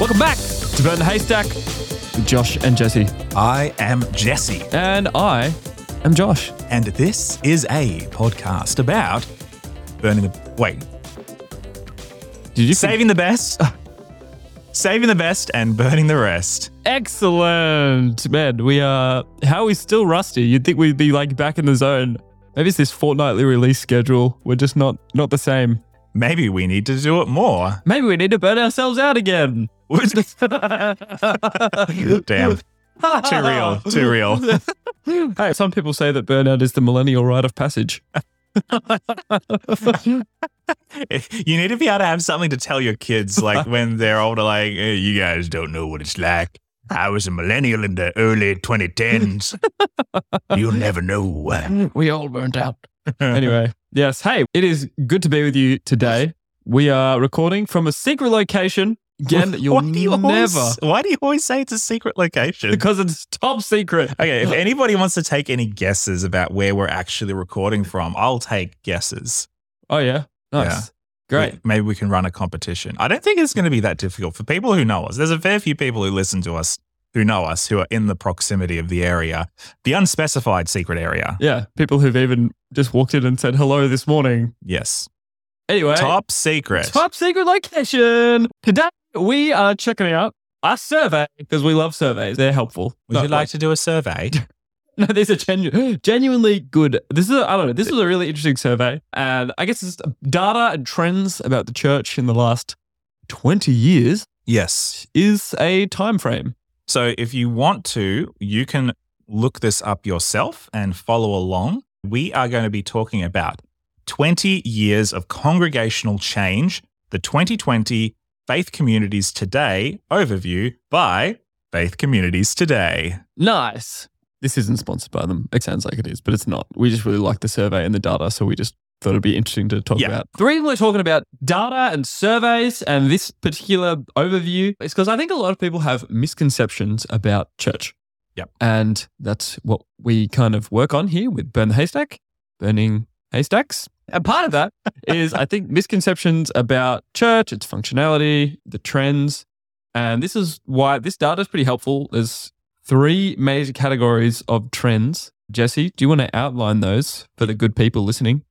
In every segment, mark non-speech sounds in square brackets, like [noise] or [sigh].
Welcome back to Burn the Haystack with Josh and Jesse. I am Jesse, And I am Josh. and this is a podcast about burning the. Wait, Did you saving the best, [laughs] saving the best, and burning the rest. Excellent. Man, we are. How are we still rusty? You'd think we'd be like back in the zone. Maybe it's this fortnightly release schedule. We're just not not the same. Maybe we need to do it more. Maybe we need to burn ourselves out again. [laughs] [laughs] Damn, too real, too real. Hey, some people say that burnout is the millennial rite of passage. You need to be able to have something to tell your kids, like when they're older. Like, hey, you guys don't know what it's like. I was a millennial in the early 2010s. You'll never know. [laughs] We all burnt out. anyway, yes. Hey, it is good to be with you today. We are recording from a secret location. Again, you'll Why do you never always- why do you always say it's a secret location? because it's top secret. Okay, if [laughs] anybody wants to take any guesses about where we're actually recording from, I'll take guesses. Oh yeah, nice, Yeah. great. Maybe we can run a competition. I don't think it's going to be that difficult for people who know us. There's a fair few people who listen to us who know us who are in the proximity of the area, the unspecified secret area. Yeah, people who've even just walked in and said hello this morning. Yes. Anyway, Top secret. top secret location. Today we are checking out a survey because we love surveys. They're helpful. Would you like to do a survey? [laughs] No, these are genu- genuinely good. This is, a, I don't know, this was a really interesting survey. And I guess it's data and trends about the church in the last 20 years yes. is a time frame. So if you want to, you can look this up yourself and follow along. We are going to be talking about 20 years of congregational change, the 2020 Faith Communities Today overview by Faith Communities Today. Nice. This isn't sponsored by them. It sounds like it is, but it's not. We just really like the survey and the data. So we just thought it'd be interesting to talk Yeah. about. The reason we're talking about data and surveys and this particular overview is because I think a lot of people have misconceptions about church. Yep. And that's what we kind of work on here with Burn the Haystack, burning haystacks. And part of that is, I think, misconceptions about church, its functionality, the trends. And this is why this data is pretty helpful. There's three major categories of trends. Jesse, do you want to outline those for the good people listening?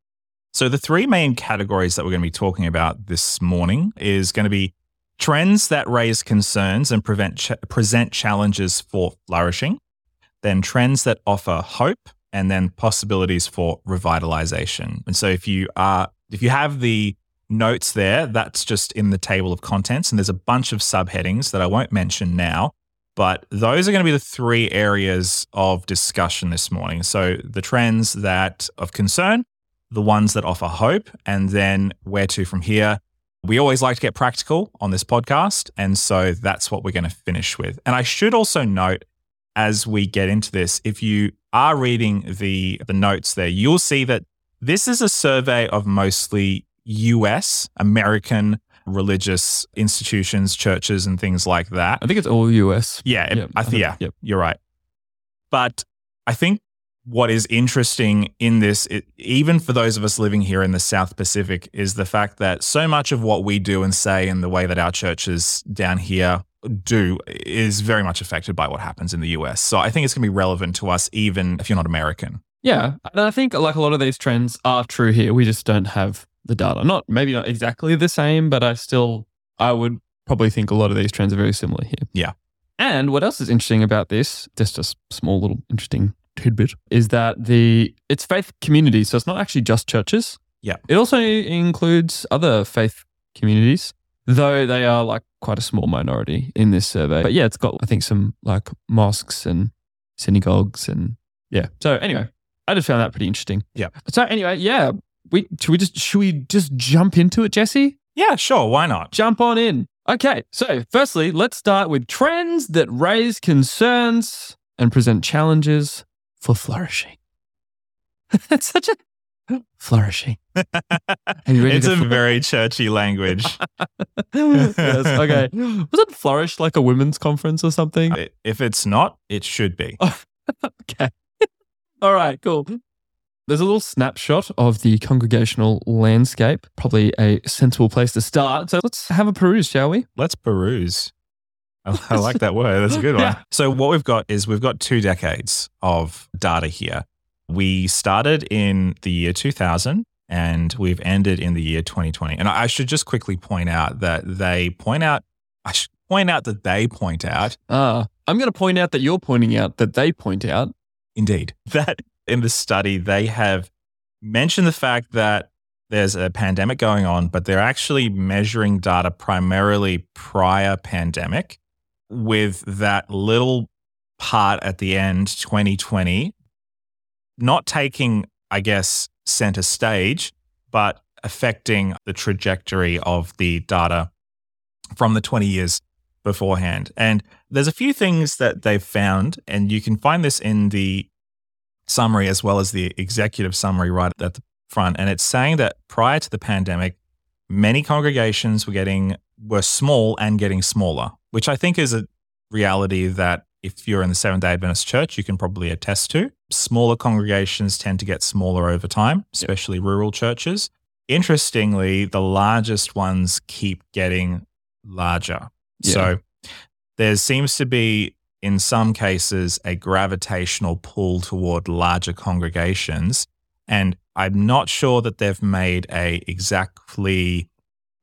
So the three main categories that we're going to be talking about this morning is going to be trends that raise concerns and prevent present challenges for flourishing, then trends that offer hope, and then possibilities for revitalization. And so if you are if you have the notes there, that's just in the table of contents and there's a bunch of subheadings that I won't mention now, but those are going to be the three areas of discussion this morning. So the trends that of concern, the ones that offer hope, and then where to from here. We always like to get practical on this podcast. And so that's what we're going to finish with. And I should also note as we get into this, if you are reading the, the notes there, you'll see that this is a survey of mostly US, American religious institutions, churches, and things like that. I think it's all US. Yeah, Yep, I th- think- yeah, yep. you're right. But I think what is interesting in this, it, even for those of us living here in the South Pacific, is the fact that so much of what we do and say and the way that our churches down here do is very much affected by what happens in the US. So I think it's going to be relevant to us, even if you're not American. Yeah. And I think like a lot of these trends are true here. We just don't have the data. Not maybe not exactly the same, but I still I would probably think a lot of these trends are very similar here. Yeah. And what else is interesting about this, just a small little interesting tidbit, is that the it's faith communities. So it's not actually just churches. Yeah. It also includes other faith communities, though they are like quite a small minority in this survey. But yeah, it's got I think some like mosques and synagogues and yeah. So anyway, I just found that pretty interesting. Yeah. So anyway, yeah, we should we just should we just jump into it, Jesse? Yeah, sure. Why not? Jump on in. Okay, so firstly, let's start with trends that raise concerns and present challenges for flourishing. [laughs] That's such a [gasps] flourishing. Have you ready it's a fl- very churchy language. [laughs] yes, okay. [laughs] Was it flourish like a women's conference or something? If it's not, it should be. [laughs] Okay. All right, cool. There's a little snapshot of the congregational landscape, probably a sensible place to start. So let's have a peruse, shall we? Let's peruse. I, I like that word. That's a good one. Yeah. So, what we've got is we've got two decades of data here. We started in the year 2000 and we've ended in the year 2020. And I should just quickly point out that they point out, I should point out that they point out, Uh, I'm going to point out that you're pointing out that they point out. indeed, [laughs] that in the study they have mentioned the fact that there's a pandemic going on, but they're actually measuring data primarily prior pandemic with that little part at the end, 2020, not taking, I guess, center stage, but affecting the trajectory of the data from the 20 years beforehand. And there's a few things that they've found, and you can find this in the summary as well as the executive summary right at the front. And it's saying that prior to the pandemic, many congregations were getting were small and getting smaller, which I think is a reality that if you're in the Seventh day Adventist church, you can probably attest to. Smaller congregations tend to get smaller over time, especially rural churches. Interestingly, the largest ones keep getting larger. Yeah. So there seems to be, in some cases, a gravitational pull toward larger congregations. And I'm not sure that they've made a exactly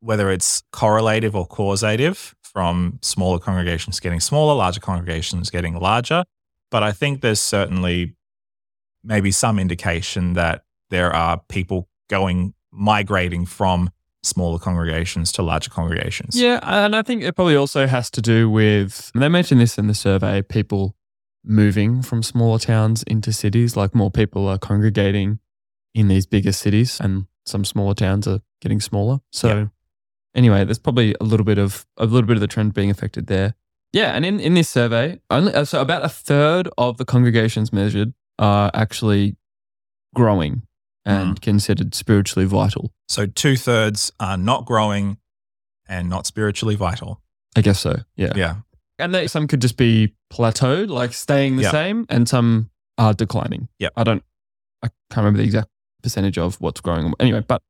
whether it's correlative or causative from smaller congregations getting smaller, larger congregations getting larger. But I think there's certainly maybe some indication that there are people going migrating from smaller congregations to larger congregations. Yeah, and I think it probably also has to do with, they mentioned this in the survey, people moving from smaller towns into cities, like more people are congregating in these bigger cities and some smaller towns are getting smaller. So Yeah. Anyway, there's probably a little bit of a little bit of the trend being affected there. Yeah, and in, in this survey, only uh, so about a third of the congregations measured are actually growing and considered spiritually vital. So two thirds are not growing and not spiritually vital. I guess so. Yeah. Yeah. And they, some could just be plateaued, like staying the Yeah. same, and some are declining. Yeah. I don't, I can't remember the exact percentage of what's growing. Anyway, but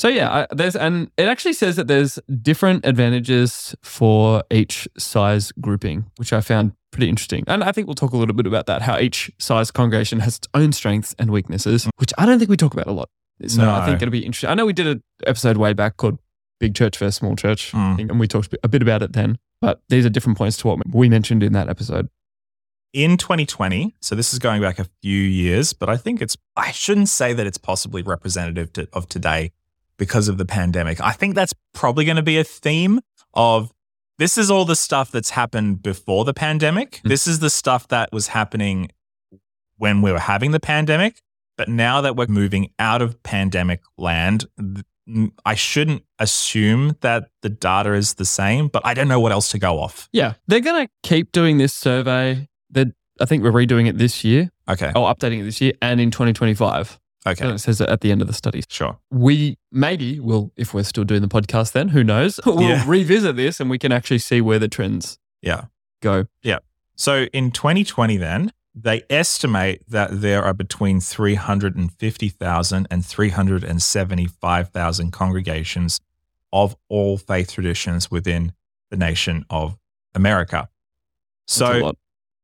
so yeah, I, there's, and it actually says that there's different advantages for each size grouping, which I found pretty interesting. And I think we'll talk a little bit about that, how each size congregation has its own strengths and weaknesses, which I don't think we talk about a lot. So I think it'll be interesting. I know we did an episode way back called Big Church versus Small Church, Mm. Think, and we talked a bit about it then. But these are different points to what we mentioned in that episode. in 2020, so this is going back a few years, but I think it's, I shouldn't say that it's possibly representative to, of today because of the pandemic. I think that's probably going to be a theme of this is all the stuff that's happened before the pandemic. Mm. This is the stuff that was happening when we were having the pandemic. But now that we're moving out of pandemic land, I shouldn't assume that the data is the same, but I don't know what else to go off. Yeah, they're going to keep doing this survey. That I think we're redoing it this year, Okay. or updating it this year, and in 2025. Okay. And it says it at the end of the study. Sure. We maybe will, if we're still doing the podcast, then who knows? [laughs] We'll Yeah. revisit this, and we can actually see where the trends Yeah. go. Yeah. So in 2020, then, they estimate that there are between 350,000 and 375,000 congregations of all faith traditions within the nation of America. So,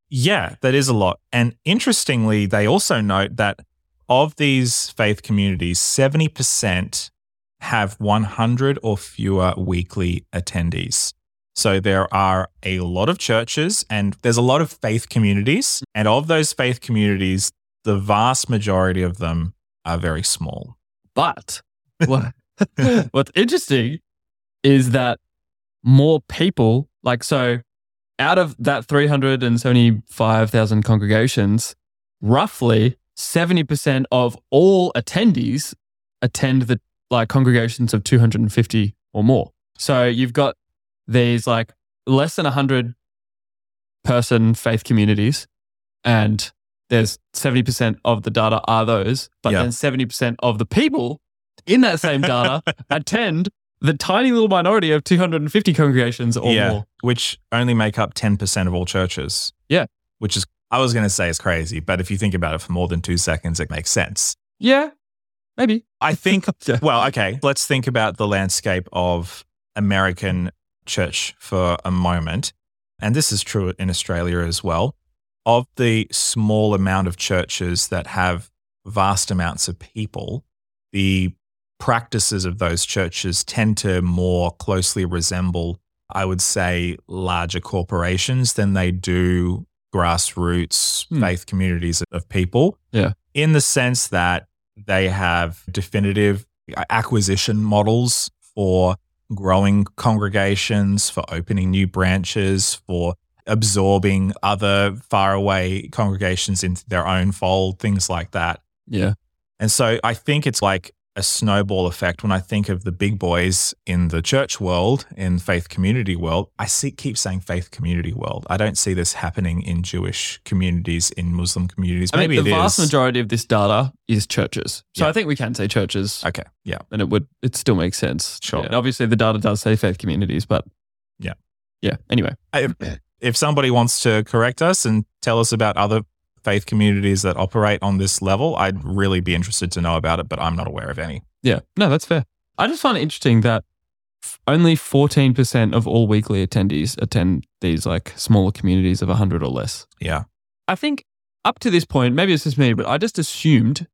yeah, that is a lot. And interestingly, they also note that of these faith communities, 70% have 100 or fewer weekly attendees. So there are a lot of churches and there's a lot of faith communities. And of those faith communities, the vast majority of them are very small. But what, [laughs] what's interesting is that more people, like, so out of that 375,000 congregations, roughly 70% of all attendees attend the like congregations of 250 or more. So you've got these like less than 100 person faith communities and there's 70% of the data are those, but Yeah. then 70% of the people in that same data [laughs] attend the tiny little minority of 250 congregations or yeah, more. which only make up 10% of all churches. Yeah. Which is, I was going to say it's crazy, but if you think about it for more than two seconds, it makes sense. Yeah, maybe. I think, [laughs] well, okay, let's think about the landscape of American church for a moment. And this is true in Australia as well. Of the small amount of churches that have vast amounts of people, the practices of those churches tend to more closely resemble, I would say, larger corporations than they do grassroots Hmm. faith communities of people. Yeah. In the sense that they have definitive acquisition models for growing congregations, for opening new branches, for absorbing other faraway congregations into their own fold, things like that. Yeah. And so I think it's like a snowball effect when I think of the big boys in the church world, in faith community world. I see keep saying faith community world. I don't see this happening in Jewish communities, in Muslim communities. I mean, Maybe the it vast is. majority of this data is churches. So Yeah. I think we can say churches Okay. Yeah. and it would, it still makes sense. Sure. Yeah. Obviously, the data does say faith communities, but Yeah. Yeah. Anyway. If, if somebody wants to correct us and tell us about other faith communities that operate on this level, I'd really be interested to know about it, but I'm not aware of any. Yeah, no, that's fair. I just find it interesting that only 14% of all weekly attendees attend these like smaller communities of 100 or less. Yeah. I think up to this point, maybe it's just me, but I just assumed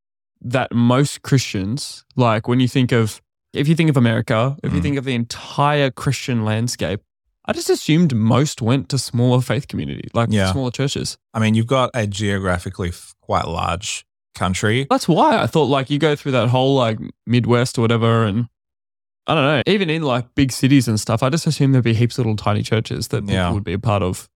that most Christians, like when you think of, if you think of America, if you Mm. think of the entire Christian landscape, I just assumed most went to smaller faith community, like Yeah. smaller churches. I mean, you've got a geographically f- quite large country. That's why I thought like you go through that whole like Midwest or whatever, and I don't know, even in like big cities and stuff, I just assume there'd be heaps of little tiny churches that people Yeah. would be a part of.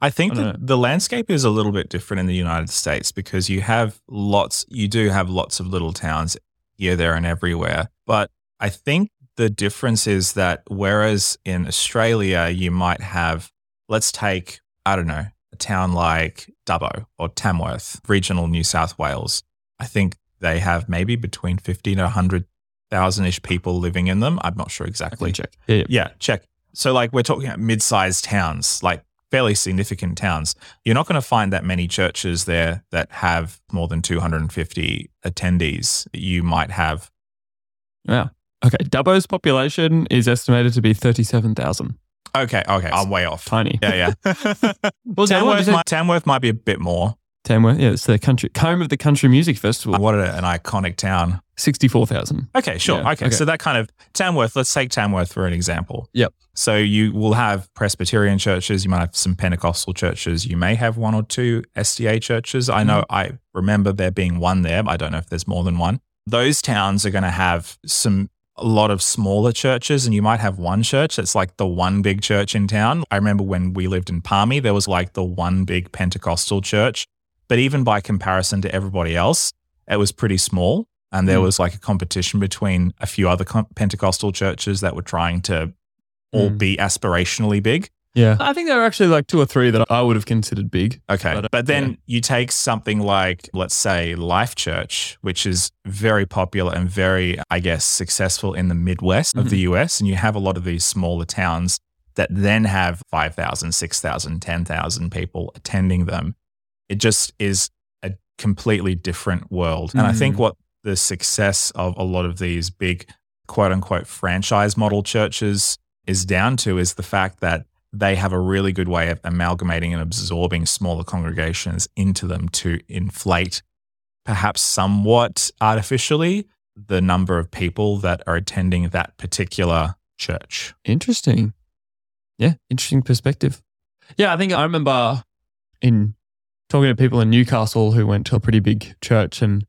I think I that the landscape is a little bit different in the United States because you have lots, you do have lots of little towns here, there, and everywhere. But I think the difference is that whereas in Australia, you might have, let's take, I don't know, a town like Dubbo or Tamworth, regional New South Wales. I think they have maybe between 50 to 100,000 ish people living in them. I'm not sure exactly. check. Yeah, yeah. Yeah, check. So, like, we're talking about mid sized towns, like fairly significant towns. You're not going to find that many churches there that have more than 250 attendees. You might have, Yeah. Okay. Dubbo's population is estimated to be 37,000. okay, okay, I'm way off. Tiny. Yeah, yeah. [laughs] Well, Tamworth, Tamworth, might, Tamworth might be a bit more. Tamworth, yeah, it's the country, home of the country music festival, What a- an iconic town. 64,000. Okay, sure. Yeah, okay. okay. So that kind of Tamworth, let's take Tamworth for an example. Yep. So you will have Presbyterian churches, you might have some Pentecostal churches, you may have one or two SDA churches. I know Mm-hmm. I remember there being one there. but I don't know if there's more than one. Those towns are going to have some a lot of smaller churches and you might have one church that's like the one big church in town. I remember when we lived in Palmy, there was like the one big Pentecostal church. But even by comparison to everybody else, it was pretty small. And there Mm. was like a competition between a few other Pentecostal churches that were trying to all Mm. be aspirationally big. Yeah. I think there are actually like two or three that I would have considered big. Okay. But, But, uh, then yeah. you take something like, let's say, Life Church, which is very popular and very, I guess, successful in the Midwest of the US. And you have a lot of these smaller towns that then have 5,000, 6,000, 10,000 people attending them. It just is a completely different world. And I think Mm. what the success of a lot of these big, quote unquote, franchise model churches is down to is the fact that they have a really good way of amalgamating and absorbing smaller congregations into them to inflate, perhaps somewhat artificially, the number of people that are attending that particular church. Interesting. Yeah, interesting perspective. Yeah, I think I remember in talking to people in Newcastle who went to a pretty big church and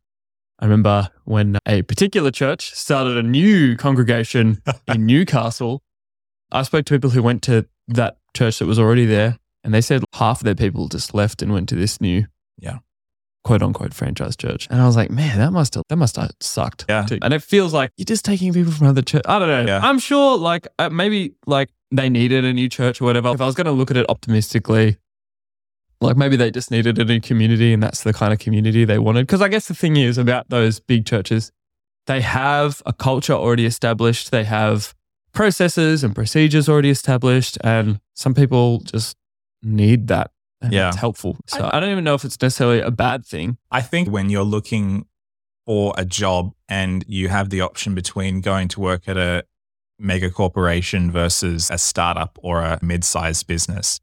I remember when a particular church started a new congregation [laughs] in Newcastle, I spoke to people who went to that church that was already there and they said half of their people just left and went to this new Yeah. quote unquote franchise church. And I was like, man, that must have that must have sucked. Yeah. too. And it feels like you're just taking people from other church. I don't know. Yeah. I'm sure like uh, maybe like they needed a new church or whatever. If I was going to look at it optimistically, Like maybe they just needed a new community and that's the kind of community they wanted. Because I guess the thing is about those big churches, they have a culture already established, they have processes and procedures already established, and some people just need that. And Yeah. It's helpful. So I don't even know if it's necessarily a bad thing. I think when you're looking for a job and you have the option between going to work at a mega corporation versus a startup or a mid-sized business,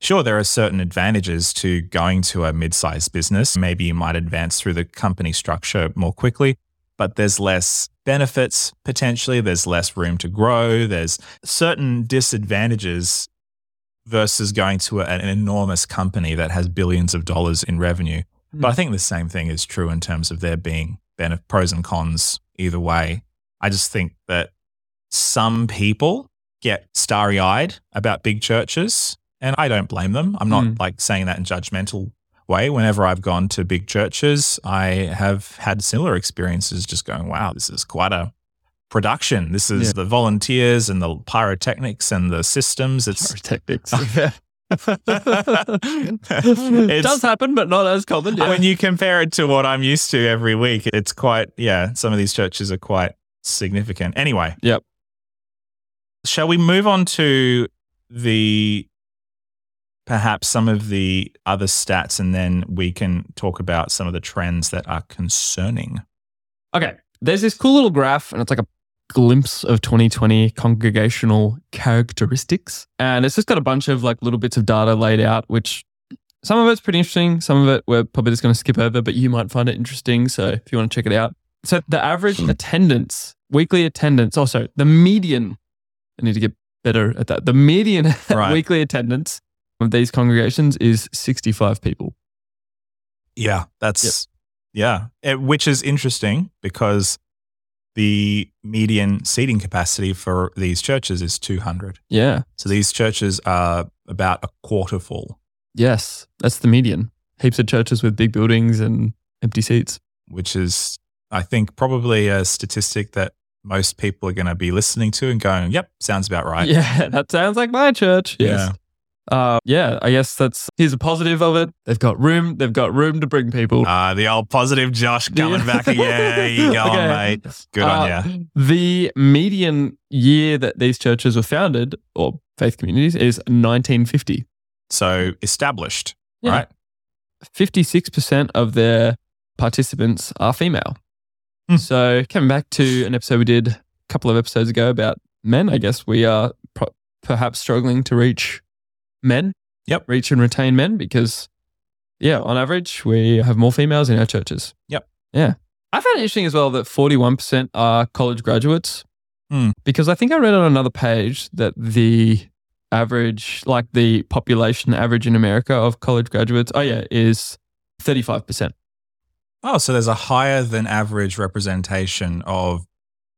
sure there are certain advantages to going to a mid-sized business. Maybe you might advance through the company structure more quickly, but there's less benefits potentially, there's less room to grow, there's certain disadvantages versus going to an enormous company that has billions of dollars in revenue. But I think the same thing is true in terms of there being benef- pros and cons either way. I just think that some people get starry eyed about big churches, and I don't blame them. I'm not Mm. like saying that in judgmental way. Whenever I've gone to big churches, I have had similar experiences just going, wow, this is quite a production. This is Yeah. the volunteers and the pyrotechnics and the systems. It's Pyrotechnics. [laughs] [laughs] It's- it does happen, but not as common. Yeah. when you compare it to what I'm used to every week, it's quite, yeah, some of these churches are quite significant. Anyway. Yep. Shall we move on to the perhaps some of the other stats and then we can talk about some of the trends that are concerning? Okay. There's this cool little graph, and it's like a glimpse of 2020 congregational characteristics. And it's just got a bunch of like little bits of data laid out, which some of it's pretty interesting. Some of it we're probably just going to skip over, but you might find it interesting. So if you want to check it out. So the average hmm. attendance, weekly attendance, oh, also the median, I need to get better at that. The median [laughs] Right. weekly attendance of these congregations is 65 people. Yeah, that's yeah, It- eh, which is interesting because the median seating capacity for these churches is 200. Yeah. So these churches are about a quarter full, Yes. That's the median. Heaps of churches with big buildings and empty seats. which is I think probably a statistic that most people are going to be listening to and going, "Yep, sounds about right." [laughs] Yeah, that sounds like my church. Yes. Uh, yeah, I guess that's here's a positive of it. They've got room. They've got room to bring people. Uh, the old positive Josh coming back again. You [laughs] go Okay. on, mate. Good on Uh, you. The median year that these churches were founded, or faith communities, is 1950. So established, Yeah. right? 56% of their participants are female. Hmm. So, coming back to an episode we did a couple of episodes ago about men, I guess we are pro- perhaps struggling to reach men. Yep. Reach and retain men because, yeah, on average, we have more females in our churches. Yep. Yeah. I found it interesting as well that 41% are college graduates Hmm. because I think I read on another page that the average, like the population average in America of college graduates, oh yeah, is 35%. Oh, so there's a higher than average representation of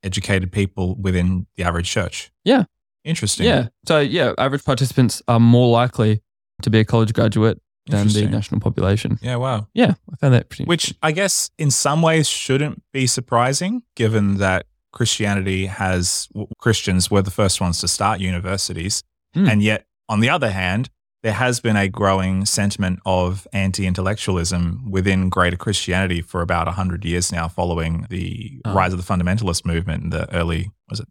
educated people within the average church. Yeah. Interesting. Yeah. So yeah, average participants are more likely to be a college graduate than the national population. Yeah, wow. Yeah, I found that pretty. Which I guess in some ways shouldn't be surprising given that Christianity has Christians were the first ones to start universities. Hmm. And yet, on the other hand, there has been a growing sentiment of anti intellectualism within greater Christianity for about 100 years now, following the Oh. rise of the fundamentalist movement in the early, was it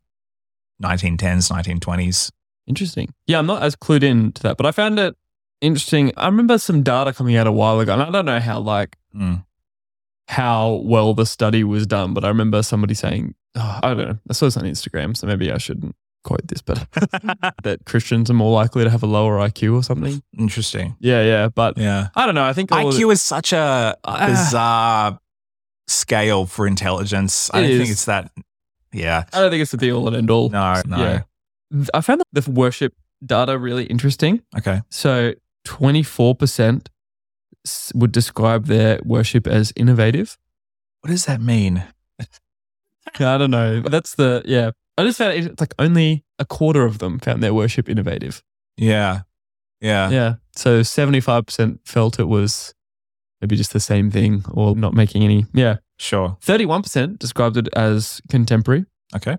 1910s, 1920s? Interesting. Yeah, I'm not as clued in to that, but I found it interesting. I remember some data coming out a while ago, and I don't know how like Mm. how well the study was done, but I remember somebody saying, oh, I don't know, I saw this on Instagram, so maybe I shouldn't quote this, but [laughs] that Christians are more likely to have a lower IQ or something. Interesting. Yeah, yeah, but Yeah. I don't know. I think all of IQ is such a Ah. bizarre scale for intelligence. I don't think it's that. Yeah. I don't think it's the be all and end all. No, no. Yeah. I found the worship data really interesting. Okay. So 24% would describe their worship as innovative. What does that mean? [laughs] I don't know. That's the, yeah. I just found it, it's like only a quarter of them found their worship innovative. Yeah. Yeah. Yeah. So 75% felt it was maybe just the same thing or not making any. Yeah. Sure. 31% described it as contemporary, Okay.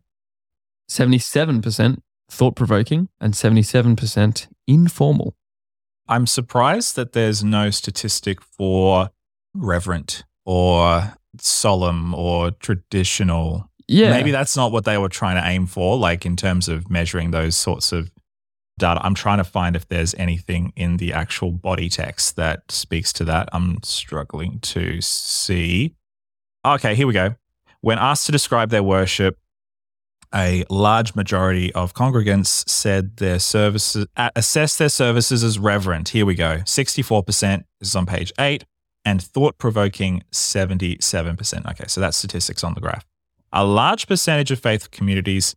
77% thought provoking, and 77% informal. I'm surprised that there's no statistic for reverent or solemn or traditional. Yeah. Maybe that's not what they were trying to aim for, like in terms of measuring those sorts of data. I'm trying to find if there's anything in the actual body text that speaks to that. I'm struggling to see. Okay, here we go. When asked to describe their worship, a large majority of congregants said their services assessed their services as reverent. Here we go. 64% is on page 8 and thought-provoking 77%. Okay, so that's statistics on the graph. A large percentage of faith communities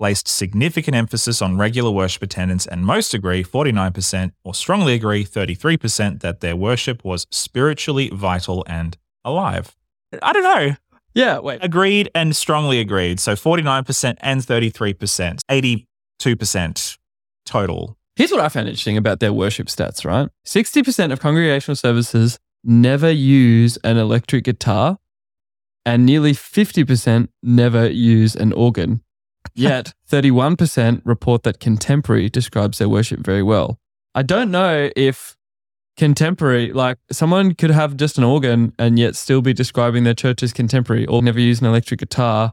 placed significant emphasis on regular worship attendance and most agree 49% or strongly agree 33% that their worship was spiritually vital and alive. I don't know. Yeah, wait. Agreed and strongly agreed. So 49% and 33%, 82% total. Here's what I found interesting about their worship stats, right? 60% of congregational services never use an electric guitar, and nearly 50% never use an organ. Yet 31% report that contemporary describes their worship very well. I don't know if contemporary, like someone could have just an organ and yet still be describing their church as contemporary or never use an electric guitar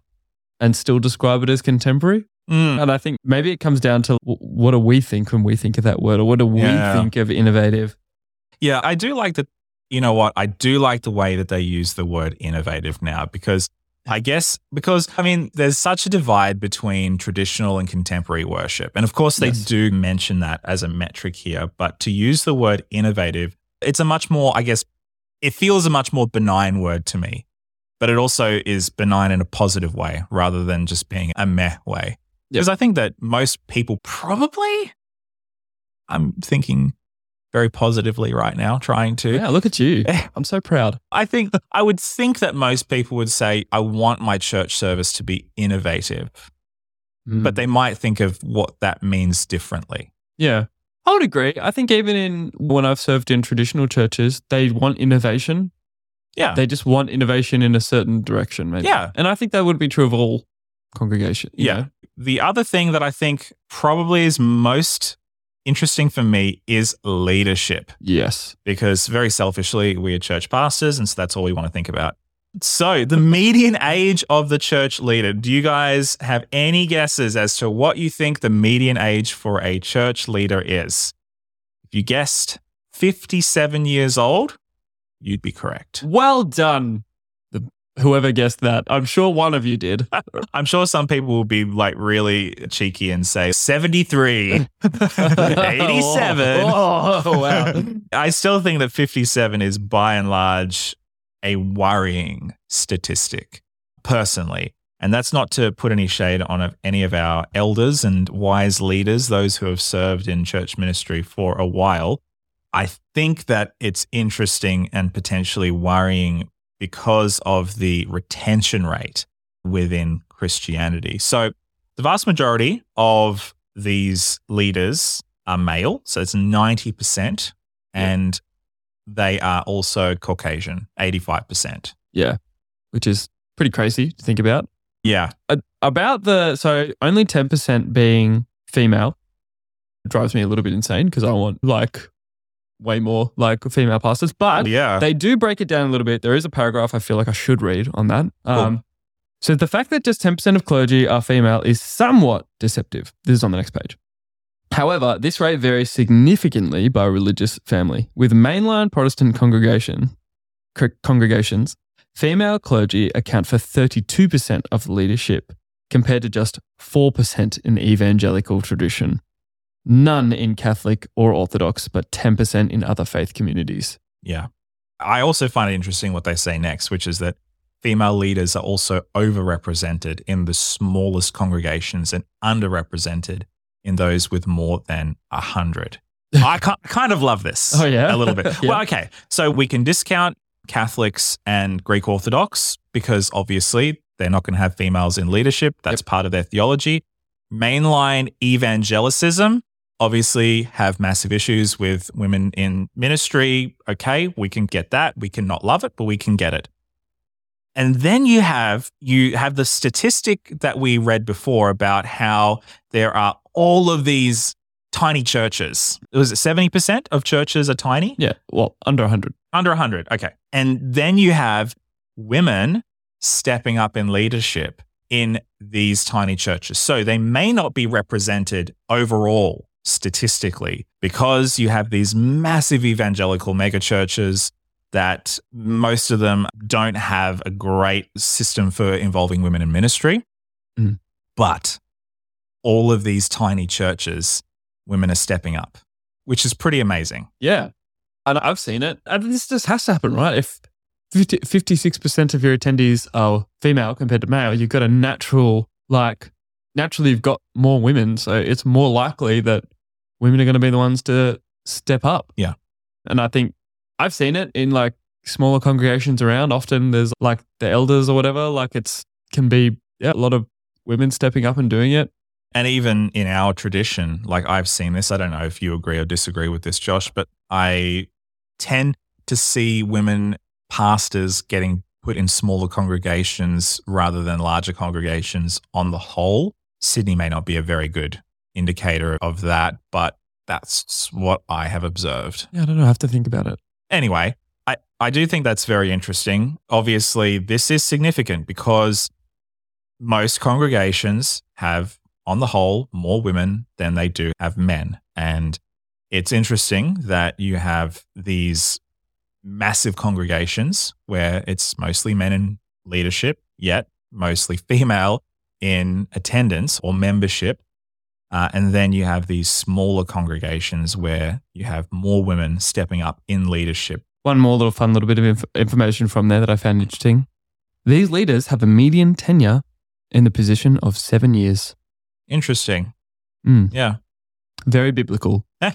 and still describe it as contemporary. Mm. And I think maybe it comes down to what do we think when we think of that word or what do we Yeah. think of innovative? Yeah, I do like that. You know what? I do like the way that they use the word innovative now because I guess because I mean, there's such a divide between traditional and contemporary worship. And of course, they Yes. do mention that as a metric here. But to use the word innovative, it's a much more, I guess, it feels a much more benign word to me. But it also is benign in a positive way rather than just being a meh way. Because I think that most people probably, I'm thinking very positively right now, trying to. Yeah, look at you. [laughs] I'm so proud. I think I would think that most people would say, I want my church service to be innovative, Mm. but they might think of what that means differently. Yeah. I would agree. I think even in when I've served in traditional churches, they want innovation. Yeah. They just want innovation in a certain direction, maybe. Yeah. And I think that would be true of all congregations. Yeah. know? The other thing that I think probably is most interesting for me is leadership. Yes. because very selfishly, we are church pastors, and so that's all we want to think about. So, the median age of the church leader. Do you guys have any guesses as to what you think the median age for a church leader is? If you guessed 57 years old, you'd be correct. Well done. The, whoever guessed that. I'm sure one of you did. [laughs] I'm sure some people will be like really cheeky and say 73, [laughs] 87. Oh, oh, wow. [laughs] I still think that 57 is by and large a worrying statistic, personally. And that's not to put any shade on of any of our elders and wise leaders, those who have served in church ministry for a while. I think that it's interesting and potentially worrying because of the retention rate within Christianity. So, the vast majority of these leaders are male, so it's 90%, and they are also Caucasian, 85%. yeah. Which is pretty crazy to think about. Yeah. About the, so only 10% being female drives me a little bit insane because I want like way more like female pastors. But yeah. They do break it down a little bit. There is a paragraph I feel like I should read on that. Um, so the fact that just 10% of clergy are female is somewhat deceptive. This is on the next page. However, this rate varies significantly by religious family. With mainline Protestant congregation co- congregations, female clergy account for 32% of the leadership, compared to just 4% in evangelical tradition. None in Catholic or Orthodox, but 10% in other faith communities. Yeah. I also find it interesting what they say next, which is that female leaders are also overrepresented in the smallest congregations and underrepresented in those with more than a hundred. I [laughs] kind of love this. Oh, yeah? a little bit. [laughs] Yeah. Well, okay, so we can discount Catholics and Greek Orthodox because obviously they're not going to have females in leadership. That's part of their theology. Mainline evangelicism obviously have massive issues with women in ministry. Okay, we can get that. We can not love it, but we can get it. And then you have you have the statistic that we read before about how there are all of these tiny churches. Was it 70% of churches are tiny? Yeah. Well, under 100. Under 100. Okay. And then you have women stepping up in leadership in these tiny churches. So they may not be represented overall statistically because you have these massive evangelical megachurches that most of them don't have a great system for involving women in ministry. Mm. But all of these tiny churches, women are stepping up, which is pretty amazing. Yeah. And I've seen it. And this just has to happen, right? If 50, 56% of your attendees are female compared to male, you've got a natural, like, naturally, you've got more women. So it's more likely that women are going to be the ones to step up. Yeah. And I think I've seen it in like smaller congregations around. Often there's like the elders or whatever, like it's can be yeah, a lot of women stepping up and doing it. And even in our tradition, like I've seen this, I don't know if you agree or disagree with this, Josh, but I tend to see women pastors getting put in smaller congregations rather than larger congregations on the whole. Sydney may not be a very good indicator of that, but that's what I have observed. Yeah, I don't know. I have to think about it. Anyway, I, I do think that's very interesting. Obviously, this is significant because most congregations have, on the whole, more women than they do have men. And it's interesting that you have these massive congregations where it's mostly men in leadership, yet mostly [laughs] female in attendance or membership. Uh, and then you have these smaller congregations where you have more women stepping up in leadership. One more little fun little bit of inf- information from there that I found interesting. These leaders have a median tenure in the position of seven years. Interesting. Mm, Yeah. very biblical. [laughs] [laughs] and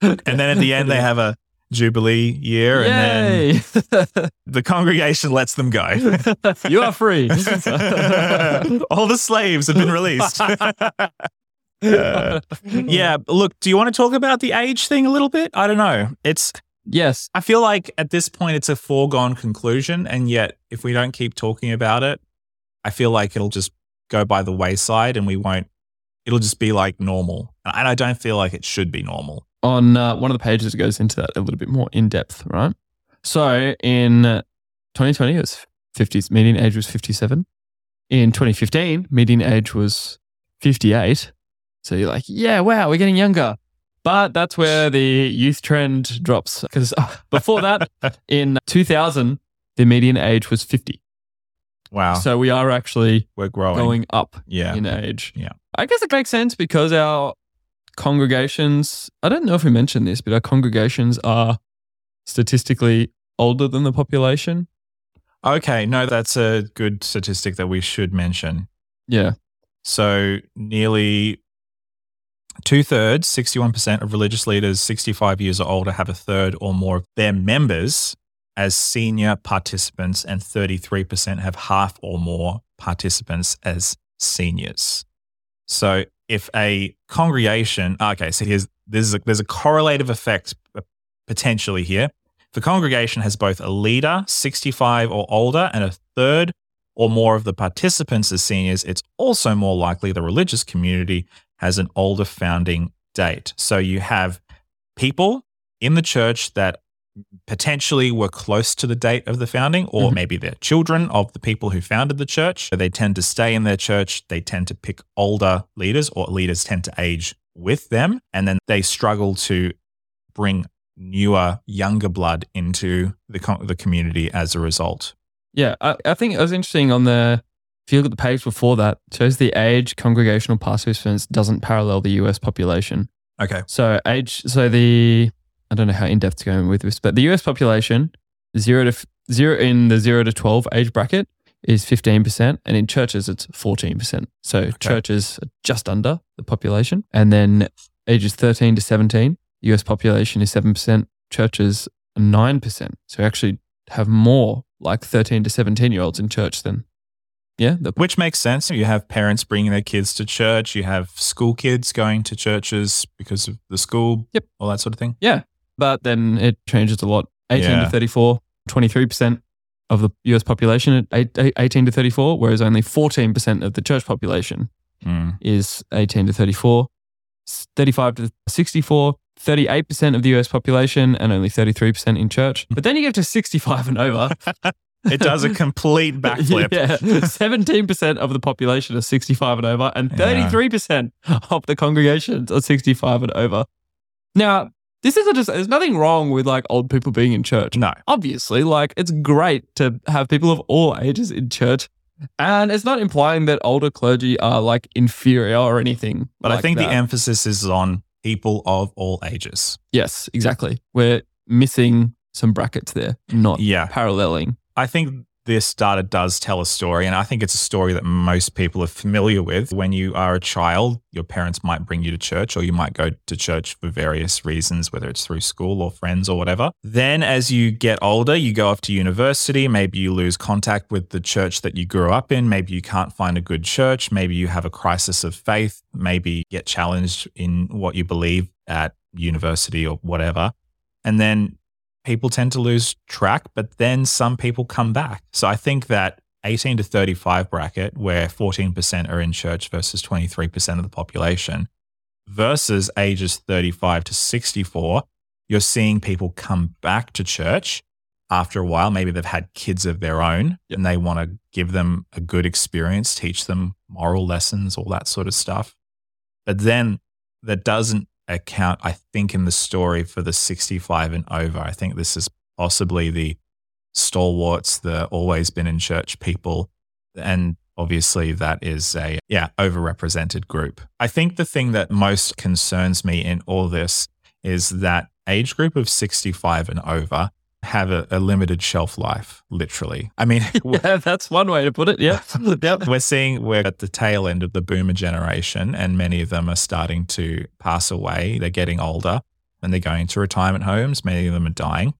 then at the end, they have a jubilee year, and then [laughs] the congregation lets them go. [laughs] you are free. [laughs] All the slaves have been released. Uh, yeah. Look, do you want to talk about the age thing a little bit? I don't know. It's, Yes. I feel like at this point it's a foregone conclusion. And yet, if we don't keep talking about it, I feel like it'll just go by the wayside and we won't, it'll just be like normal. And I don't feel like it should be normal. On uh, one of the pages, it goes into that a little bit more in depth, right? So in 2020, it was 50s, median age was 57. In 2015, median age was 58. So you're like, yeah, wow, we're getting younger. But that's where the youth trend drops. Because before that, [laughs] in 2000, the median age was 50. Wow. So we are actually we're growing. going up yeah. in age. Yeah. I guess it makes sense because our congregations, I don't know if we mentioned this, but our congregations are statistically older than the population. Okay. No, that's a good statistic that we should mention. Yeah. So nearly two thirds, 61% of religious leaders 65 years or older have a third or more of their members as senior participants, and 33% have half or more participants as seniors. So if a congregation, okay, so here's there's a, there's a correlative effect uh, potentially here. If a congregation has both a leader, 65 or older, and a third or more of the participants as seniors, it's also more likely the religious community has an older founding date. So you have people in the church that potentially were close to the date of the founding, or Mhm. maybe they're children of the people who founded the church. They tend to stay in their church. They tend to pick older leaders, or leaders tend to age with them. And then they struggle to bring newer, younger blood into the, the community as a result. Yeah. I, I think it was interesting on the, if you look at the page before that, it shows the age congregational participants doesn't parallel the US population. Okay. So age, so the I don't know how in depth to go with this, but the US population zero to f- zero in the zero to twelve age bracket is fifteen percent, and in churches it's fourteen percent. So churches are just under the population, and then ages thirteen to seventeen, the US population is seven percent, churches are nine percent. So we actually have more like thirteen to seventeen year olds in church than yeah, the Which makes sense. You have parents bringing their kids to church. You have school kids going to churches because of the school. Yep. All that sort of thing. Yeah. But then it changes a lot. 18 Yeah. to 34, 23% of the US population at eight- eight- 18 to 34, whereas only 14% of the church population Mm. is 18 to 34. 35 to 64, 38% of the US population, and only 33% in church. But then you get to 65 and over. [laughs] It does a complete [laughs] backflip. Yeah, 17% of the population are 65 and over, and Yeah. 33% of the congregations are 65 and over. Now, this isn't just, there's nothing wrong with like old people being in church. No. Obviously, like it's great to have people of all ages in church. And it's not implying that older clergy are like inferior or anything. But I think that. the emphasis is on people of all ages. Yes, exactly. We're missing some brackets there, not Yeah. paralleling. I think this data does tell a story, and I think it's a story that most people are familiar with. When you are a child, your parents might bring you to church, or you might go to church for various reasons, whether it's through school or friends or whatever. Then, as you get older, you go off to university. Maybe you lose contact with the church that you grew up in. Maybe you can't find a good church. Maybe you have a crisis of faith. Maybe get challenged in what you believe at university or whatever. And then people tend to lose track, but then some people come back. So I think that 18 to 35 bracket, where 14% are in church versus 23% of the population, versus ages 35 to 64, you're seeing people come back to church after a while. Maybe they've had kids of their own Yep. and they want to give them a good experience, teach them moral lessons, all that sort of stuff. But then that doesn't account, I think, in the story for the 65 and over. I think this is possibly the stalwarts, the always been in church people. And obviously, that is a, yeah, overrepresented group. I think the thing that most concerns me in all this is that age group of 65 and over have a, a limited shelf life, literally. I mean, [laughs] Yeah, that's one way to put it. Yeah. [laughs] yep. we're seeing we're at the tail end of the boomer generation, and many of them are starting to pass away. They're getting older and they're going to retirement homes. Many of them are dying.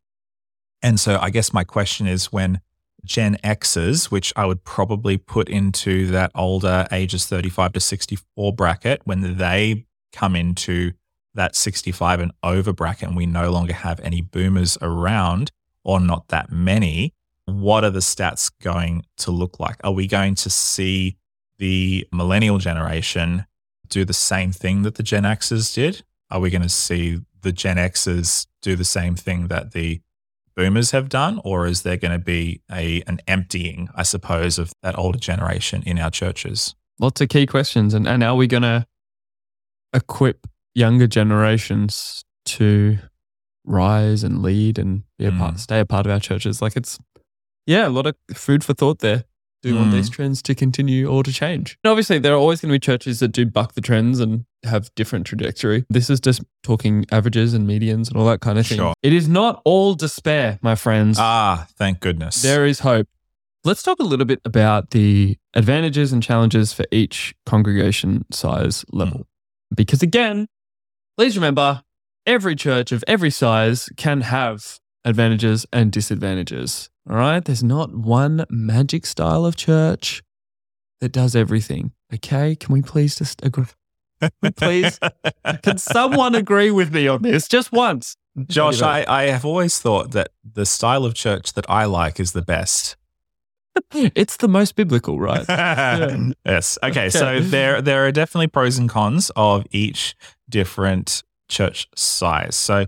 And so, I guess my question is when Gen Xers, which I would probably put into that older ages 35 to 64 bracket, when they come into that 65 and over bracket, and we no longer have any boomers around or not that many, what are the stats going to look like? Are we going to see the millennial generation do the same thing that the Gen Xers did? Are we going to see the Gen Xers do the same thing that the boomers have done? Or is there going to be a, an emptying, I suppose, of that older generation in our churches? Lots of key questions. And, and are we going to equip younger generations to rise and lead and be a part, Mm. stay a part of our churches? Like it's, yeah, a lot of food for thought there. Do we want Mm. these trends to continue or to change? And obviously, there are always going to be churches that do buck the trends and have different trajectory. This is just talking averages and medians and all that kind of thing. Sure. It is not all despair, my friends. Ah, thank goodness. There is hope. Let's talk a little bit about the advantages and challenges for each congregation size level. Because again, please remember every church of every size can have advantages and disadvantages. All right. There's not one magic style of church that does everything. Okay. Can we please just agree? Please. [laughs] Can someone agree with me on this just once? Josh, I, I have always thought that the style of church that I like is the best. [laughs] It's the most biblical, right? [laughs] Yes. Okay. So there there are definitely pros and cons of each different church size. So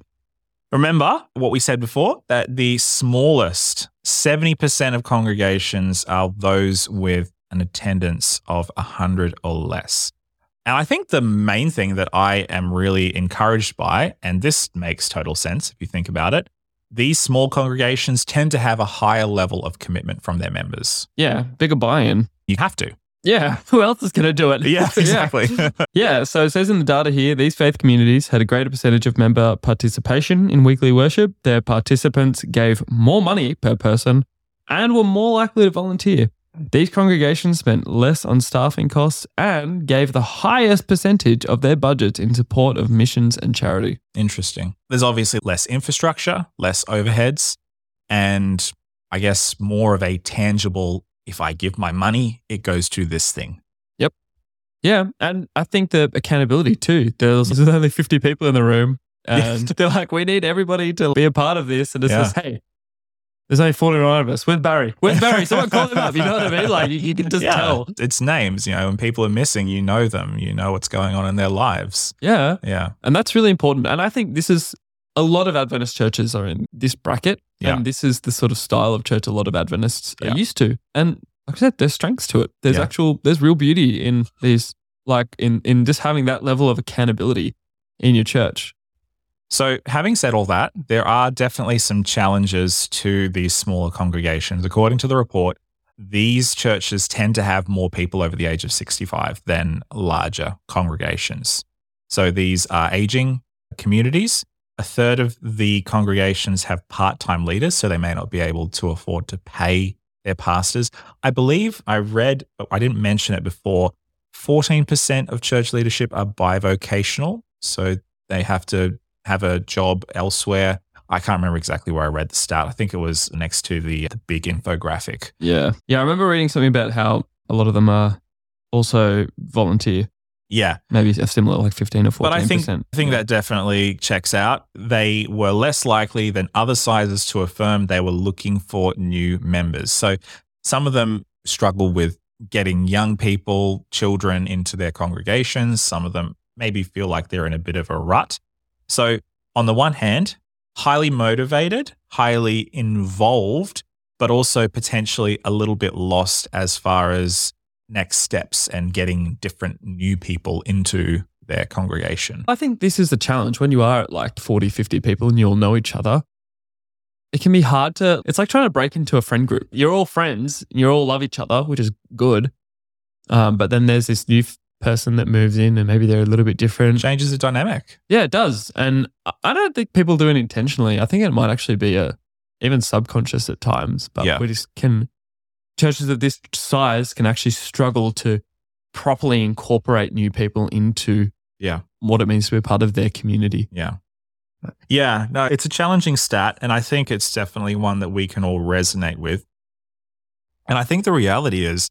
remember what we said before that the smallest 70% of congregations are those with an attendance of 100 or less. And I think the main thing that I am really encouraged by, and this makes total sense if you think about it, these small congregations tend to have a higher level of commitment from their members. Yeah. Bigger buy in. You have to. Yeah. [laughs] Who else is going to do it? Yeah, [laughs] exactly. [laughs] Yeah, so it says in the data here, these faith communities had a greater percentage of member participation in weekly worship. Their participants gave more money per person and were more likely to volunteer. These congregations spent less on staffing costs and gave the highest percentage of their budget in support of missions and charity. Interesting. There's obviously less infrastructure, less overheads, and I guess more of a tangible if I give my money, it goes to this thing. Yep. Yeah, and I think the accountability too. There's, there's only 50 people in the room, [laughs] and they're like, we need everybody to be a part of this. And it Yeah. says, hey, There's only 49 of us. With Barry. With Barry. [laughs] Someone call him up. You know what I mean? Like you, you can just tell. It's names, you know, when people are missing, you know them, you know what's going on in their lives. Yeah. Yeah. And that's really important. And I think this is a lot of Adventist churches are in this bracket. Yeah. And this is the sort of style of church a lot of Adventists Yeah. are used to. And like I said, there's strengths to it. There's Yeah. actual, there's real beauty in these, like in, in just having that level of accountability in your church. So, having said all that, there are definitely some challenges to these smaller congregations. According to the report, these churches tend to have more people over the age of 65 than larger congregations. So, these are aging communities. A third of the congregations have part time leaders, so they may not be able to afford to pay their pastors. I believe I read, I didn't mention it before 14% of church leadership are bivocational. So, they have to have a job elsewhere. I can't remember exactly where I read the stat. I think it was next to the, the big infographic. Yeah. Yeah. I remember reading something about how a lot of them are also volunteer, Yeah, maybe a similar like 15 or 14%. but I think I think that definitely checks out. They were less likely than other sizes to affirm they were looking for new members. So some of them struggle with getting young people, children into their congregations. Some of them maybe feel like they're in a bit of a rut. So on the one hand, highly motivated, highly involved, but also potentially a little bit lost as far as next steps and getting different new people into their congregation. I think this is the challenge when you are at like 40, 50 people and you all know each other. It can be hard to, it's like trying to break into a friend group. You're all friends, you all love each other, which is good. Um, but then there's this new f- person that moves in and maybe they're a little bit different. Changes the dynamic. Yeah, it does. And I- don't think people do it intentionally. I think it might actually be a even subconscious at times, but Yeah. we just can churches of this size can actually struggle to properly incorporate new people into Yeah. what it means to be part of their community. Yeah. Yeah, no, it's a challenging stat, and I think it's definitely one that we can all resonate with. And I think the reality is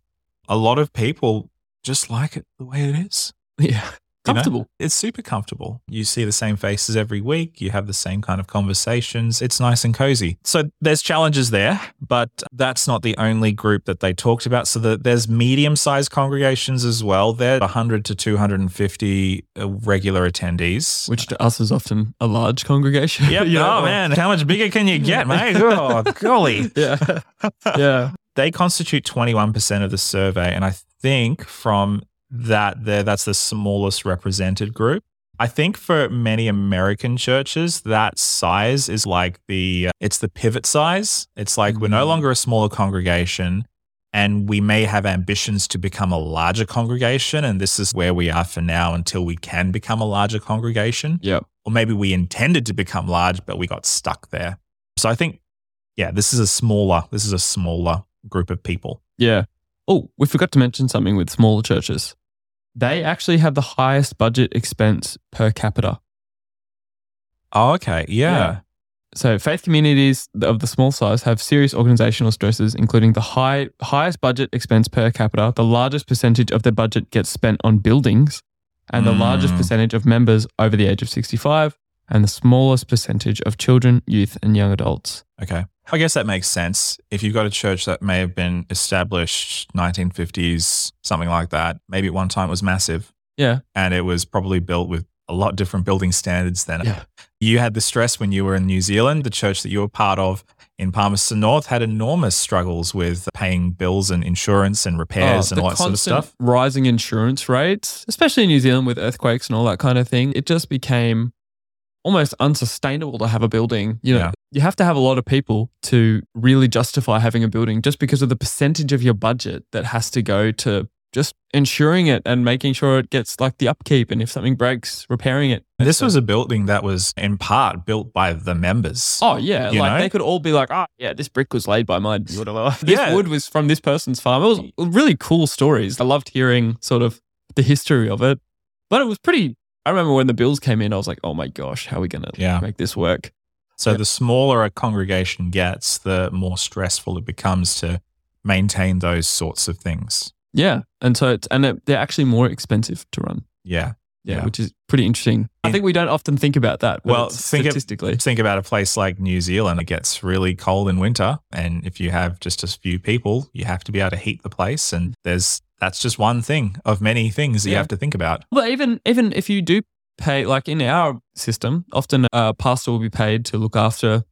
a lot of people just like it the way it is. [laughs] Yeah. You know? It's super comfortable. You see the same faces every week, you have the same kind of conversations. It's nice and cozy. So there's challenges there, but that's not the only group that they talked about. So the, there's medium sized congregations as well. They're 100 to 250 uh, regular attendees. Which to us is often a large congregation. Yep. [laughs] You know? Oh man, how much bigger can you get, [laughs] mate? Oh golly. Yeah. yeah. They constitute 21% of the survey, and I think from that there that's the smallest represented group. I think for many American churches, that size is like the uh, it's the pivot size. It's like we're no Mm. longer a smaller congregation, and we may have ambitions to become a larger congregation, and this is where we are for now until we can become a larger congregation Yep. or maybe we intended to become large, but we got stuck there. So I think, yeah, this is a smaller, this is a smaller group of people. Yeah. Oh, we forgot to mention something with smaller churches. They actually have the highest budget expense per capita. Oh, okay. Yeah. So faith communities of the small size have serious organizational stresses, including the high highest budget expense per capita. The largest percentage of their budget gets spent on buildings, and the largest Mm. percentage of members over the age of sixty-five, and the smallest percentage of children, youth, and young adults. Okay. I guess that makes sense. If you've got a church that may have been established 1950s, something like that, maybe at one time it was massive Yeah. and it was probably built with a lot different building standards than Yeah. you had the stress when you were in New Zealand. The church that you were part of in Palmerston North had enormous struggles with paying bills and insurance and repairs Oh, and all that sort of stuff. Rising insurance rates, especially in New Zealand with earthquakes and all that kind of thing, it just became almost unsustainable to have a building. You know, Yeah. you have to have a lot of people to really justify having a building just because of the percentage of your budget that has to go to just ensuring it and making sure it gets like the upkeep and if something breaks, repairing it. This So- was a building that was in part built by the members. Oh yeah, like know? they could all be like, oh yeah, this brick was laid by my. [laughs] [laughs] This Yeah. wood was from this person's farm. It was really cool stories. I loved hearing sort of the history of it, but it was pretty. I remember when the bills came in, I was like, oh my gosh, how are we gonna Yeah. make this work? So Yeah. the smaller a congregation gets, the more stressful it becomes to maintain those sorts of things. Yeah, and so it's and it, they're actually more expensive to run. Yeah. Yeah, Yeah. which is pretty interesting. I think we don't often think about that. Well, think of- statistically, Think about a place like New Zealand. It gets really cold in winter. And if you have just a few people, you have to be able to heat the place. And there's that's just one thing of many things that you have to think about. Well, even even if you do pay, like in our system, often a pastor will be paid to look after.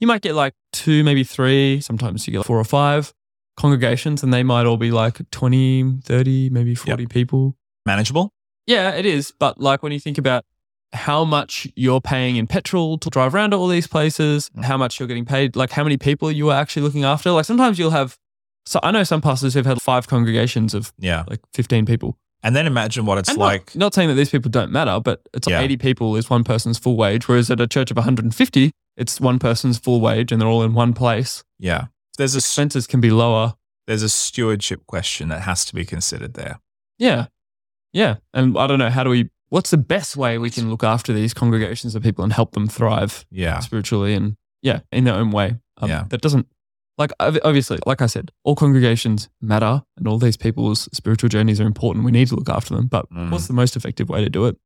You might get like two, maybe three. Sometimes you get like four or five congregations, and they might all be like 20, 30, maybe 40 people. Manageable. Yeah, it is. But like when you think about how much you're paying in petrol to drive around to all these places, Mm. how much you're getting paid, like how many people you are actually looking after. Like sometimes you'll have, so I know some pastors who've had five congregations of Yeah. like 15 people. And then imagine what it's And like. not, not saying that these people don't matter, but it's Yeah. 80 people is one person's full wage, whereas at a church of 150, it's one person's full wage and they're all in one place. Yeah. There's a Expenses can be lower. there's a stewardship question that has to be considered there. Yeah. Yeah. And I don't know, how do we, what's the best way we can look after these congregations of people and help them thrive Yeah. spiritually and, yeah, in their own way? Um, Yeah. That doesn't, like, obviously, like I said, all congregations matter and all these people's spiritual journeys are important. We need to look after them. But Mm. what's the most effective way to do it?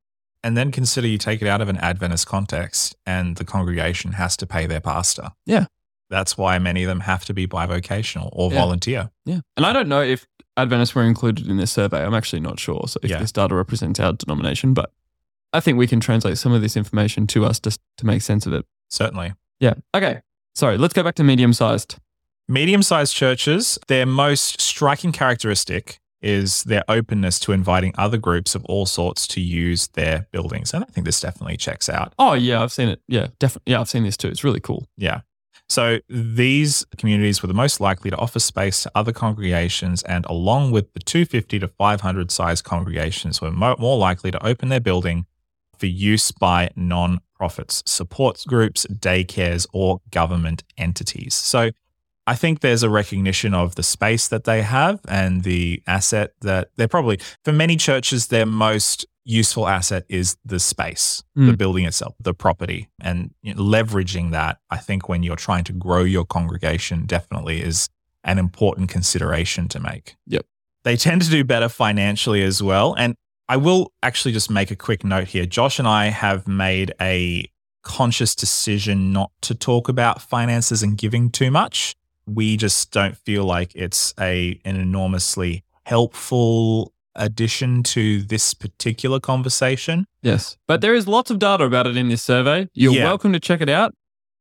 And then consider you take it out of an Adventist context and the congregation has to pay their pastor. Yeah. That's why many of them have to be bivocational or Yeah. volunteer. Yeah. And I don't know if Adventists were included in this survey. I'm actually not sure. So if Yeah. this data represents our denomination, but I think we can translate some of this information to us just to make sense of it. Certainly. Yeah. Okay. Sorry. Let's go back to medium sized. Medium sized churches, their most striking characteristic is their openness to inviting other groups of all sorts to use their buildings. And I think this definitely checks out. Oh, yeah. I've seen it. Yeah. Definitely. Yeah. I've seen this too. It's really cool. Yeah. So these communities were the most likely to offer space to other congregations, and along with the 250 to 500 size congregations, were mo- more likely to open their building for use by non-profits, support groups, daycares, or government entities. So I think there's a recognition of the space that they have and the asset that they're probably, for many churches, their most useful asset is the space, the Mm. building itself, the property. And you know, leveraging that, I think, when you're trying to grow your congregation, definitely is an important consideration to make. Yep. They tend to do better financially as well. And I will actually just make a quick note here. Josh and I have made a conscious decision not to talk about finances and giving too much. We just don't feel like it's a an enormously helpful addition to this particular conversation. Yes. But there is lots of data about it in this survey. You're Yeah. welcome to check it out.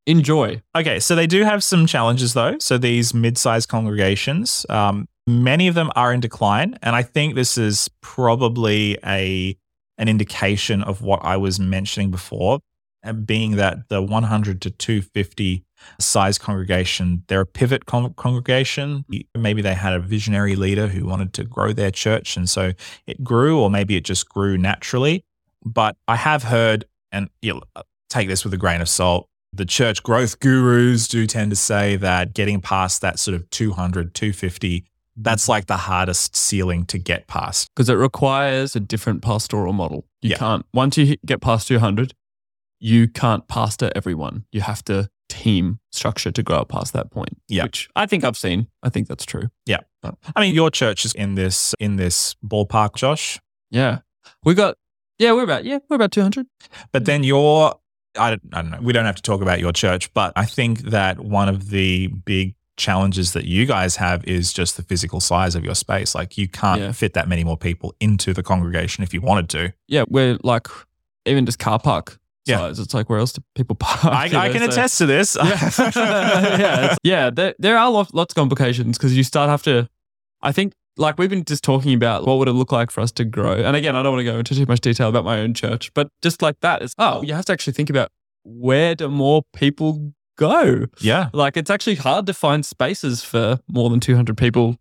Enjoy. Okay, so they do have some challenges though. So these mid-sized congregations, um, many of them are in decline, and I think this is probably a an indication of what I was mentioning before, being that the 100 to 250 size congregation, they're a pivot con- congregation. Maybe they had a visionary leader who wanted to grow their church, and so it grew, or maybe it just grew naturally. But I have heard, and you'll uh, take this with a grain of salt the church growth gurus do tend to say that getting past that sort of 200, 250, that's like the hardest ceiling to get past. because it requires a different pastoral model. You Yeah. can't, once you hit- get past 200, you can't pastor everyone. You have to team structure to grow up past that point. Yeah. Which I think I've seen. I think that's true. Yeah. I mean, your church is in this in this ballpark, Josh. Yeah. We got, yeah, we're about, yeah, we're about 200. But then your, I don't, I don't know, we don't have to talk about your church, but I think that one of the big challenges that you guys have is just the physical size of your space. Like you can't Yeah. fit that many more people into the congregation if you wanted to. Yeah. We're like, even just car park Yeah. size. It's like, where else do people [laughs] park? I, I can so- attest to this. yeah, [laughs] [laughs] yeah, yeah. There, there are lots, lots of complications because you start have to. I think, like we've been just talking about, what would it look like for us to grow? And again, I don't want to go into too much detail about my own church, but just like that is oh, you have to actually think about where do more people go? yeah. Like it's actually hard to find spaces for more than two hundred people,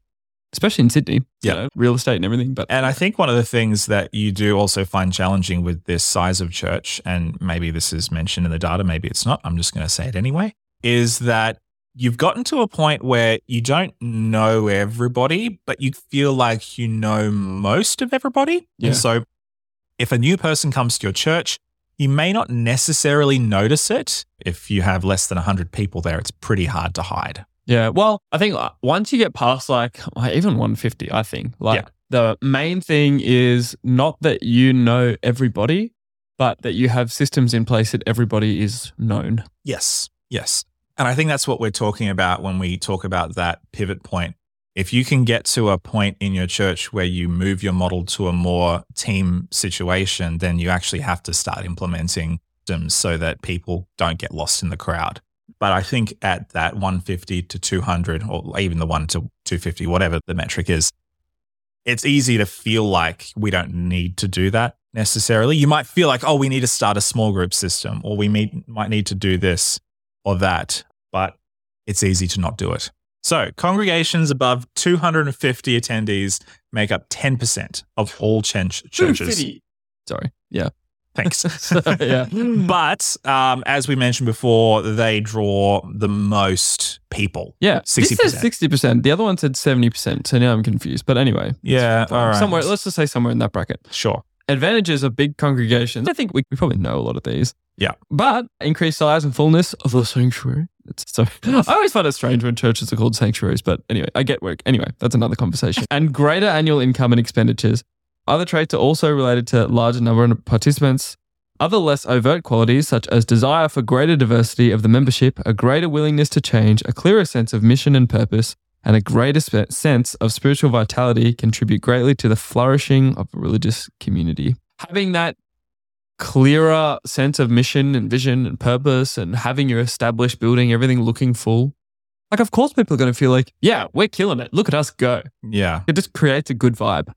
especially in Sydney. you Yeah. know, real estate and everything. But And I think one of the things that you do also find challenging with this size of church, and maybe this is mentioned in the data, maybe it's not, I'm just going to say it anyway, is that you've gotten to a point where you don't know everybody, but you feel like you know most of everybody. Yeah. And so if a new person comes to your church, you may not necessarily notice it. If you have less than 100 people there, it's pretty hard to hide. Yeah. Well, I think uh, once you get past like even 150, I think like Yeah. the main thing is not that you know everybody, but that you have systems in place that everybody is known. Yes. Yes. And I think that's what we're talking about when we talk about that pivot point. If you can get to a point in your church where you move your model to a more team situation, then you actually have to start implementing systems so that people don't get lost in the crowd. But I think at that 150 to 200, or even the 1 to 250, whatever the metric is, it's easy to feel like we don't need to do that necessarily. You might feel like, oh, we need to start a small group system, or we might need to do this or that, but it's easy to not do it. So, congregations above 250 attendees make up 10% of all chen- churches. Sorry. Yeah. Thanks. [laughs] [laughs] yeah. but um, as we mentioned before, they draw the most people. Yeah. This 60%. says 60%. The other one said 70%. So now I'm confused. But anyway. Yeah, all right. Somewhere, let's just say somewhere in that bracket. Sure. Advantages of big congregations. I think we, we probably know a lot of these. Yeah. But increased size and fullness of the sanctuary. It's so I always find it strange when churches are called sanctuaries, but anyway, I get work. Anyway, that's another conversation. And greater annual income and expenditures. Other traits are also related to larger number of participants. Other less overt qualities, such as desire for greater diversity of the membership, a greater willingness to change, a clearer sense of mission and purpose, and a greater spe- sense of spiritual vitality, contribute greatly to the flourishing of a religious community. Having that clearer sense of mission and vision and purpose, and having your established building, everything looking full. Like, of course, people are going to feel like, yeah, we're killing it. Look at us go. Yeah. It just creates a good vibe.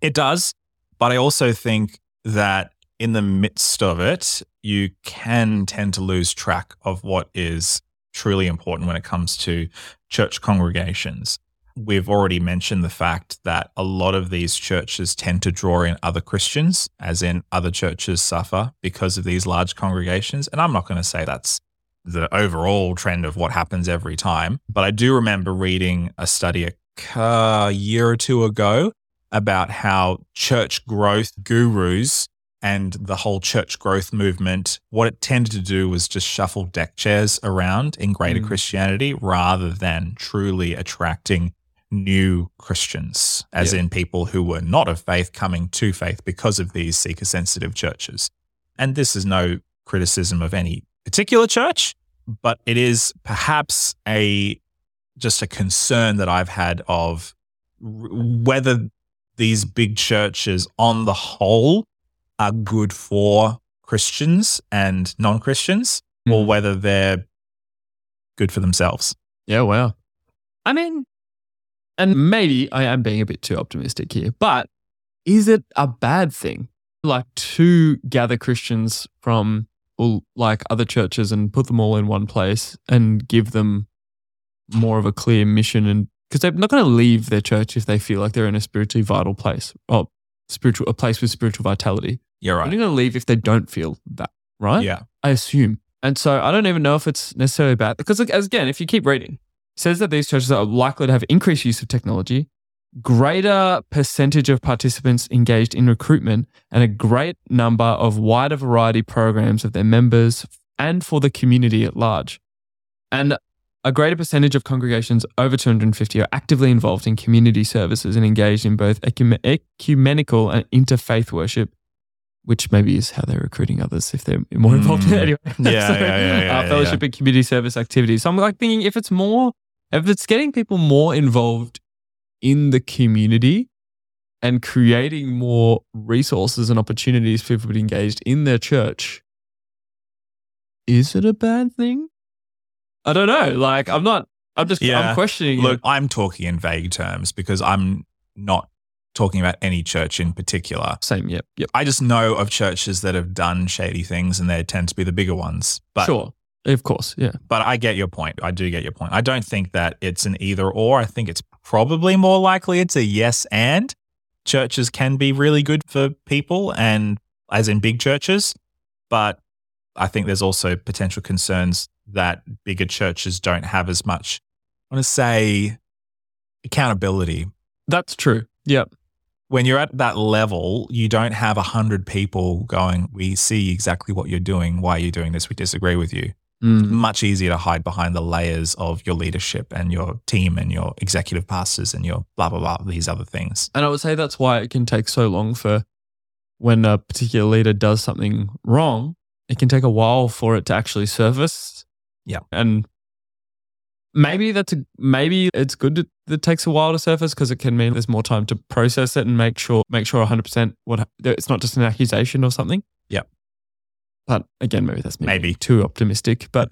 It does. But I also think that in the midst of it, you can tend to lose track of what is truly important when it comes to church congregations. We've already mentioned the fact that a lot of these churches tend to draw in other Christians, as in other churches suffer because of these large congregations. And I'm not going to say that's the overall trend of what happens every time, but I do remember reading a study a year or two ago about how church growth gurus and the whole church growth movement, what it tended to do was just shuffle deck chairs around in greater Mm. Christianity rather than truly attracting new Christians, as Yeah. in people who were not of faith coming to faith because of these seeker sensitive churches. And this is no criticism of any particular church, but it is perhaps a just a concern that I've had of whether these big churches on the whole are good for Christians and non-Christians or Mm. whether they're good for themselves. Yeah, well, I mean, and maybe I am being a bit too optimistic here, but is it a bad thing? Like to gather Christians from all, like other churches and put them all in one place and give them more of a clear mission and because they're not going to leave their church if they feel like they're in a spiritually vital place or spiritual a place with spiritual vitality. You're They're not going to leave if they don't feel that, right? Yeah. I assume. And so I don't even know if it's necessarily bad because, like, as again, if you keep reading, it says that these churches are likely to have increased use of technology, greater percentage of participants engaged in recruitment, and a great number of wider variety programs of their members and for the community at large. And a greater percentage of congregations over 250 are actively involved in community services and engaged in both ecumen- ecumenical and interfaith worship, which maybe is how they're recruiting others if they're more involved in it Mm. anyway. [laughs] Yeah, yeah, yeah, yeah, uh, yeah, fellowship and community service activities. So I'm like thinking if it's more, if it's getting people more involved in the community and creating more resources and opportunities for people to be engaged in their church, is it a bad thing? I don't know. Like I'm not. I'm just. Yeah. I'm questioning. You. Look, it. I'm talking in vague terms because I'm not talking about any church in particular. Same. Yep. Yep. I just know of churches that have done shady things and they tend to be the bigger ones. But sure. Of course. Yeah. but I get your point. I do get your point. I don't think that it's an either or. I think it's probably more likely it's a yes and. Churches can be really good for people and as in big churches, but I think there's also potential concerns that bigger churches don't have as much I want to say accountability. That's true. Yep. When you're at that level, you don't have a hundred people going, "We see exactly what you're doing. Why are you doing this? We disagree with you." Mm. Much easier to hide behind the layers of your leadership and your team and your executive pastors and your blah, blah, blah, these other things. And I would say that's why it can take so long for when a particular leader does something wrong, it can take a while for it to actually surface. Yeah. And maybe that's a, maybe it's good that it takes a while to surface because it can mean there's more time to process it and make sure make sure 100% what it's not just an accusation or something. Yeah. But again, maybe that's maybe, Maybe. too optimistic. But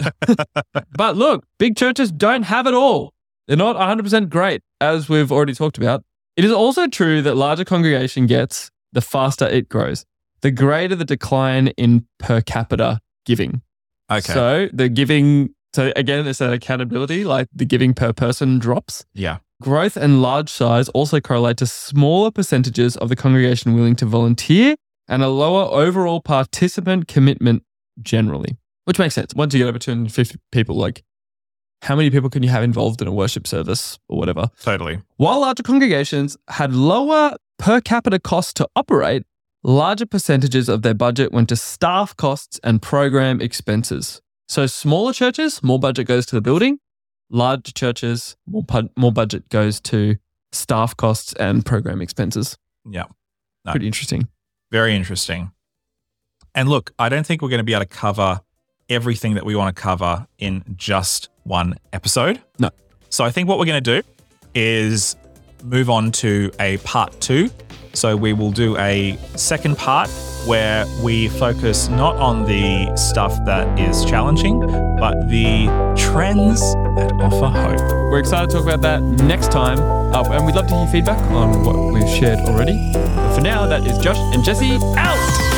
[laughs] but look, big churches don't have it all. They're not 100% great, as we've already talked about. It is also true that larger congregation gets, the faster it grows. The greater the decline in per capita giving. Okay. So the giving, so again, it's that accountability, like the giving per person drops. yeah. Growth and large size also correlate to smaller percentages of the congregation willing to volunteer and a lower overall participant commitment generally, which makes sense. Once you get over 250 people, like how many people can you have involved in a worship service or whatever? Totally. While larger congregations had lower per capita costs to operate, larger percentages of their budget went to staff costs and program expenses. So smaller churches, more budget goes to the building. Larger churches, more, pu- more budget goes to staff costs and program expenses. Yeah. No. Pretty interesting. Very interesting. And look, I don't think we're going to be able to cover everything that we want to cover in just one episode. No. So I think what we're going to do is move on to a part two. So we will do a second part where we focus not on the stuff that is challenging, but the trends that offer hope. We're excited to talk about that next time. Uh, and we'd love to hear feedback on what we've shared already. But for now, that is Josh and Jesse out.